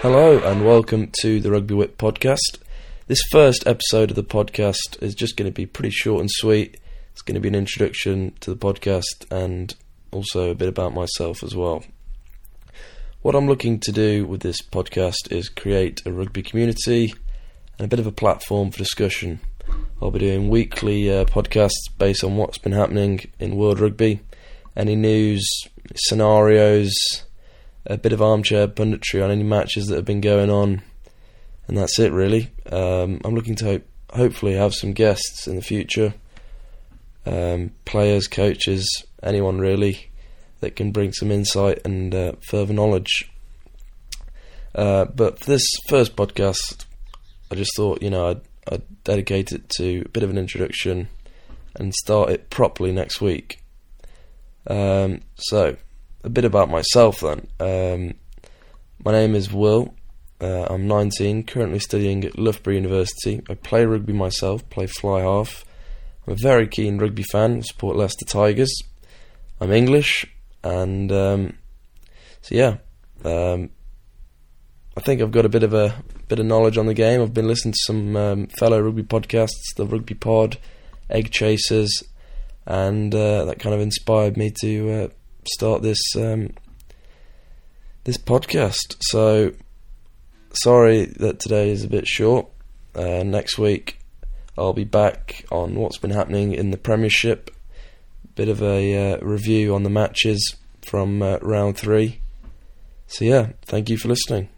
Hello and welcome to the RugbyWit podcast. This first episode of the podcast is just going to be pretty short and sweet. It's going to be an introduction to the podcast and also a bit about myself as well. What I'm looking to do with this podcast is create a rugby community and a bit of a platform for discussion. I'll be doing weekly uh, podcasts based on what's been happening in world rugby, any news, scenarios, a bit of armchair punditry on any matches that have been going on, and that's it really. Um, I'm looking to hope, hopefully have some guests in the future, um, players, coaches, anyone really that can bring some insight and uh, further knowledge. Uh, but for this first podcast, I just thought you know I'd, I'd dedicate it to a bit of an introduction and start it properly next week. Um, so a bit about myself then. Um, my name is Will. Uh, I'm 19, currently studying at Loughborough University. I play rugby myself, play fly half. I'm a very keen rugby fan, support Leicester Tigers. I'm English, and um, so yeah, um, I think I've got a bit of a bit of knowledge on the game. I've been listening to some um, fellow rugby podcasts, the Rugby Pod, Egg Chasers, and uh, that kind of inspired me to uh, start this um, this podcast. So sorry that today is a bit short. Uh, next week I'll be back on what's been happening in the Premiership. Bit of a uh, review on the matches from uh, round three. So yeah, thank you for listening.